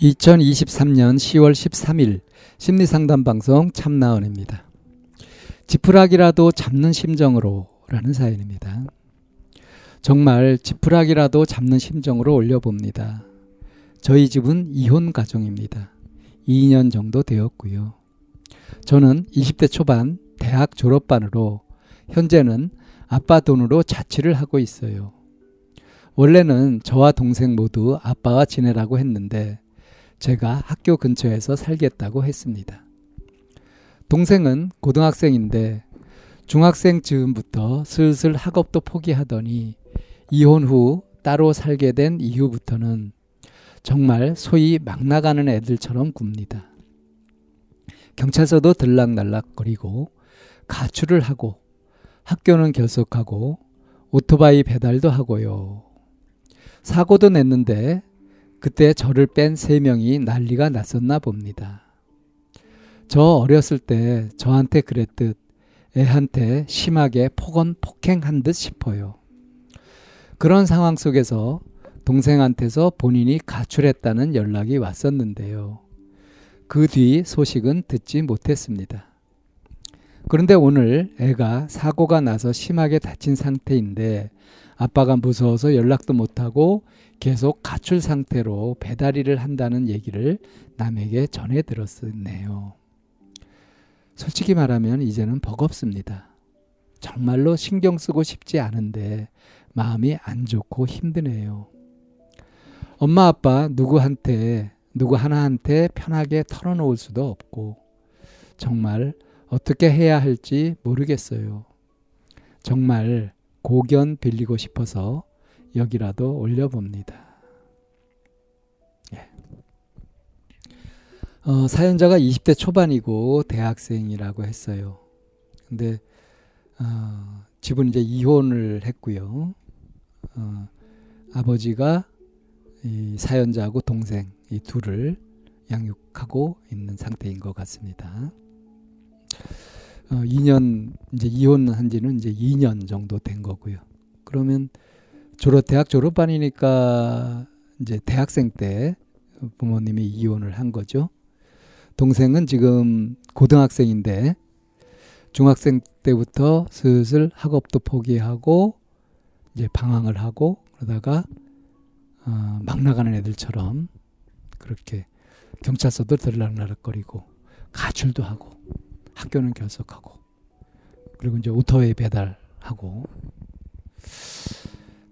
2023년 10월 13일 심리상담 방송 참나원입니다. 지푸라기라도 잡는 심정으로 라는 사연입니다. 정말 지푸라기라도 잡는 심정으로 올려봅니다. 저희 집은 이혼 가정입니다. 2년 정도 되었고요. 저는 20대 초반 대학 졸업반으로 현재는 아빠 돈으로 자취를 하고 있어요. 원래는 저와 동생 모두 아빠와 지내라고 했는데 제가 학교 근처에서 살겠다고 했습니다. 동생은 고등학생인데 중학생 즈음부터 슬슬 학업도 포기하더니 이혼 후 따로 살게 된 이후부터는 정말 소위 막 나가는 애들처럼 굽니다. 경찰서도 들락날락거리고 가출을 하고 학교는 결석하고 오토바이 배달도 하고요. 사고도 냈는데 그때 저를 뺀 세 명이 난리가 났었나 봅니다. 저 어렸을 때 저한테 그랬듯 애한테 심하게 폭언 폭행한 듯 싶어요. 그런 상황 속에서 동생한테서 본인이 가출했다는 연락이 왔었는데요. 그 뒤 소식은 듣지 못했습니다. 그런데 오늘 애가 사고가 나서 심하게 다친 상태인데 아빠가 무서워서 연락도 못하고 계속 가출 상태로 배달일을 한다는 얘기를 남에게 전해 들었네요. 솔직히 말하면 이제는 버겁습니다. 정말로 신경 쓰고 싶지 않은데 마음이 안 좋고 힘드네요. 엄마 아빠 누구한테 누구 하나한테 편하게 털어놓을 수도 없고 정말 어떻게 해야 할지 모르겠어요. 정말 고견 빌리고 싶어서 여기라도 올려봅니다. 예. 어, 사연자가 20대 초반이고 대학생이라고 했어요. 근데 어, 집은 이제 이혼을 했고요. 어, 아버지가 이 사연자하고 동생 이 둘을 양육하고 있는 상태인 것 같습니다. 어, 2년 이제 이혼한 지는 이제 2년 정도 된 거고요. 그러면 졸업 대학 졸업반이니까 이제 대학생 때 부모님이 이혼을 한 거죠. 동생은 지금 고등학생인데 중학생 때부터 슬슬 학업도 포기하고 이제 방황을 하고 그러다가 어, 막 나가는 애들처럼 그렇게 경찰서도 들락날락거리고 가출도 하고 학교는 결석하고 그리고 이제 오토웨이 배달하고.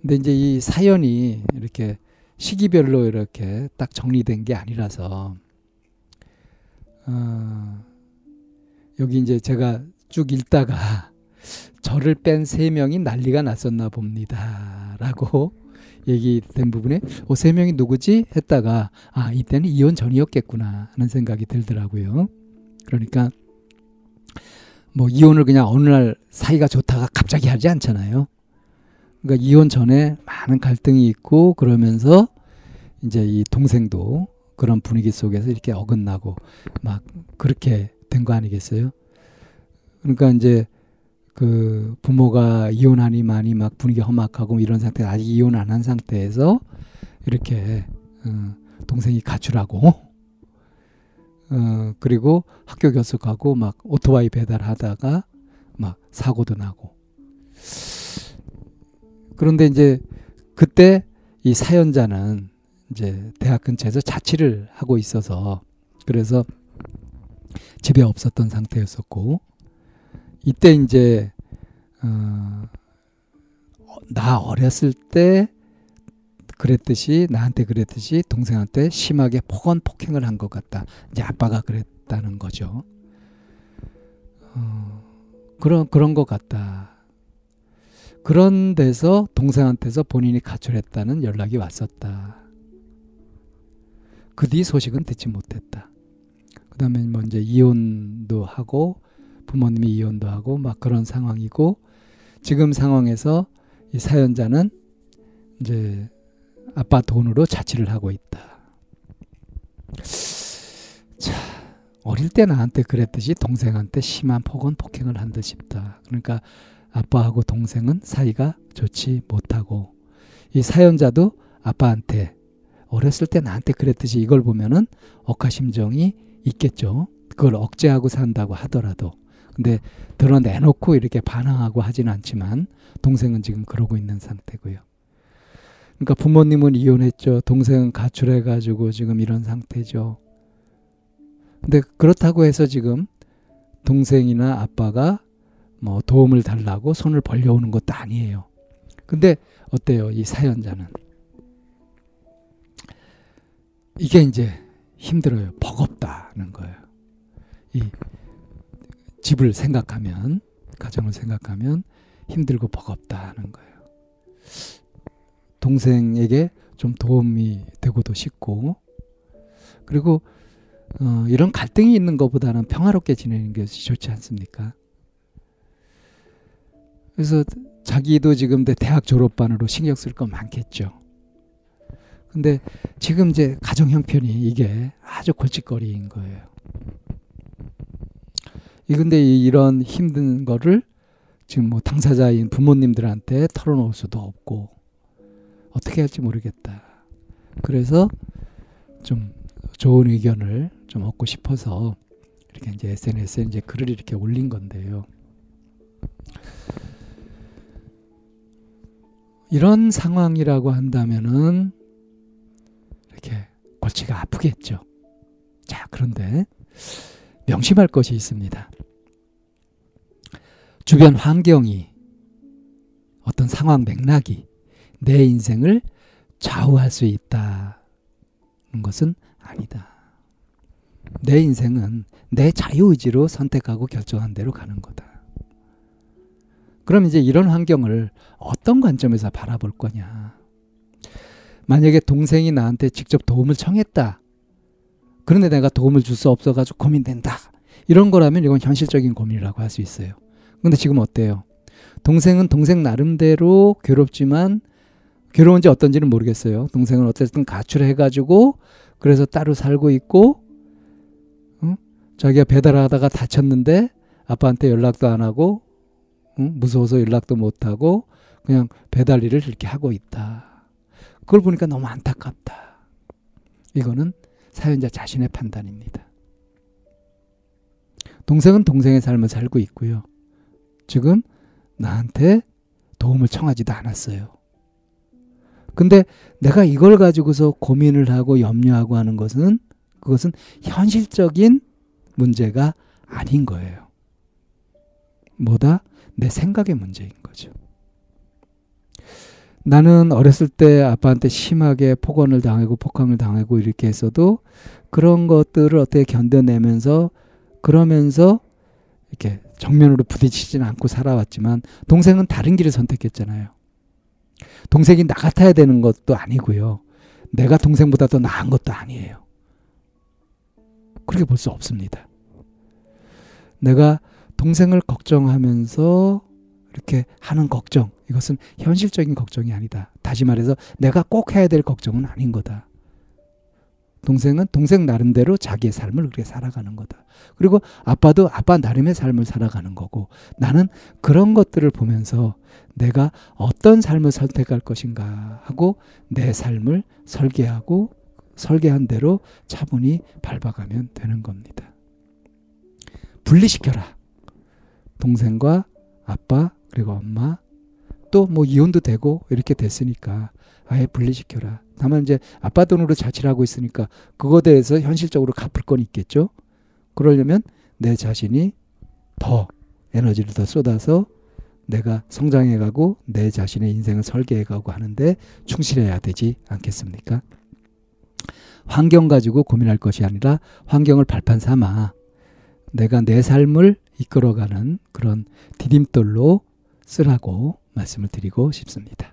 근데 이제 이 사연이 이렇게 시기별로 이렇게 딱 정리된 게 아니라서 어, 여기 이제 제가 쭉 읽다가 저를 뺀 세 명이 난리가 났었나 봅니다라고 얘기된 부분에 어, 세 명이 누구지? 했다가 아 이때는 이혼 전이었겠구나 하는 생각이 들더라고요. 그러니까 뭐 이혼을 그냥 어느 날 사이가 좋다가 갑자기 하지 않잖아요. 그러니까 이혼 전에 많은 갈등이 있고 그러면서 이제 이 동생도 그런 분위기 속에서 이렇게 어긋나고 막 그렇게 된 거 아니겠어요? 그러니까 이제 그 부모가 이혼하니 많이 막 분위기 험악하고 이런 상태 아직 이혼 안 한 상태에서 이렇게 어, 동생이 가출하고 어, 그리고 학교 결석하고 막 오토바이 배달하다가 막 사고도 나고. 그런데 이제 그때 이 사연자는 이제 대학 근처에서 자취를 하고 있어서 그래서 집에 없었던 상태였었고 이때 이제 어, 나 어렸을 때 그랬듯이 나한테 그랬듯이 동생한테 심하게 폭언 폭행을 한 것 같다. 이제 아빠가 그랬다는 거죠. 어, 그런 그런 것 같다. 그런 데서 동생한테서 본인이 가출했다는 연락이 왔었다. 그 뒤 소식은 듣지 못했다. 그 다음에 뭐 이제 이혼도 하고 부모님이 이혼도 하고 막 그런 상황이고 지금 상황에서 이 사연자는 이제 아빠 돈으로 자취를 하고 있다. 자, 어릴 때 나한테 그랬듯이 동생한테 심한 폭언 폭행을 한 듯 싶다. 그러니까 아빠하고 동생은 사이가 좋지 못하고 이 사연자도 아빠한테 어렸을 때 나한테 그랬듯이 이걸 보면은 억하심정이 있겠죠. 그걸 억제하고 산다고 하더라도 근데 드러내놓고 이렇게 반항하고 하진 않지만 동생은 지금 그러고 있는 상태고요. 그러니까 부모님은 이혼했죠. 동생은 가출해 가지고 지금 이런 상태죠. 근데 그렇다고 해서 지금 동생이나 아빠가 뭐 도움을 달라고 손을 벌려오는 것도 아니에요. 근데 어때요? 이 사연자는. 이게 이제 힘들어요. 버겁다는 거예요. 이 집을 생각하면, 가정을 생각하면 힘들고 버겁다는 거예요. 동생에게 좀 도움이 되고도 싶고, 그리고 어, 이런 갈등이 있는 것보다는 평화롭게 지내는 것이 좋지 않습니까? 그래서 자기도 지금 대학 졸업반으로 신경 쓸거 많겠죠. 근데 지금 이제 가정 형편이 이게 아주 골칫거리인 거예요. 이 근데 이런 힘든 거를 지금 뭐 당사자인 부모님들한테 털어놓을 수도 없고 어떻게 할지 모르겠다. 그래서 좀 좋은 의견을 좀 얻고 싶어서 이렇게 이제 SNS에 이제 글을 이렇게 올린 건데요. 이런 상황이라고 한다면은 이렇게 골치가 아프겠죠. 자, 그런데 명심할 것이 있습니다. 주변 환경이 어떤 상황 맥락이 내 인생을 좌우할 수 있다는 것은 아니다. 내 인생은 내 자유의지로 선택하고 결정한 대로 가는 거다. 그럼 이제 이런 환경을 어떤 관점에서 바라볼 거냐. 만약에 동생이 나한테 직접 도움을 청했다. 그런데 내가 도움을 줄 수 없어가지고 고민된다. 이런 거라면 이건 현실적인 고민이라고 할 수 있어요. 근데 지금 어때요? 동생은 동생 나름대로 괴롭지만 괴로운지 어떤지는 모르겠어요. 동생은 어쨌든 가출해가지고 그래서 따로 살고 있고, 응? 자기가 배달하다가 다쳤는데 아빠한테 연락도 안 하고 응? 무서워서 연락도 못 하고 그냥 배달 일을 이렇게 하고 있다. 그걸 보니까 너무 안타깝다. 이거는 사연자 자신의 판단입니다. 동생은 동생의 삶을 살고 있고요. 지금 나한테 도움을 청하지도 않았어요. 근데 내가 이걸 가지고서 고민을 하고 염려하고 하는 것은 그것은 현실적인 문제가 아닌 거예요. 뭐다? 내 생각의 문제인 거죠. 나는 어렸을 때 아빠한테 심하게 폭언을 당하고 폭행을 당하고 이렇게 했어도 그런 것들을 어떻게 견뎌내면서 그러면서 이렇게 정면으로 부딪히지는 않고 살아왔지만 동생은 다른 길을 선택했잖아요. 동생이 나 같아야 되는 것도 아니고요. 내가 동생보다 더 나은 것도 아니에요. 그렇게 볼 수 없습니다. 내가 동생을 걱정하면서 이렇게 하는 걱정, 이것은 현실적인 걱정이 아니다. 다시 말해서 내가 꼭 해야 될 걱정은 아닌 거다. 동생은 동생 나름대로 자기의 삶을 그렇게 살아가는 거다. 그리고 아빠도 아빠 나름의 삶을 살아가는 거고 나는 그런 것들을 보면서 내가 어떤 삶을 선택할 것인가 하고 내 삶을 설계하고 설계한 대로 차분히 밟아가면 되는 겁니다. 분리시켜라. 동생과 아빠 그리고 엄마 또 뭐 이혼도 되고 이렇게 됐으니까 아예 분리시켜라. 다만 이제 아빠 돈으로 자취를 하고 있으니까 그거 대해서 현실적으로 갚을 건 있겠죠. 그러려면 내 자신이 더 에너지를 더 쏟아서 내가 성장해가고 내 자신의 인생을 설계해가고 하는데 충실해야 되지 않겠습니까? 환경 가지고 고민할 것이 아니라 환경을 발판 삼아 내가 내 삶을 이끌어가는 그런 디딤돌로 쓰라고 말씀을 드리고 싶습니다.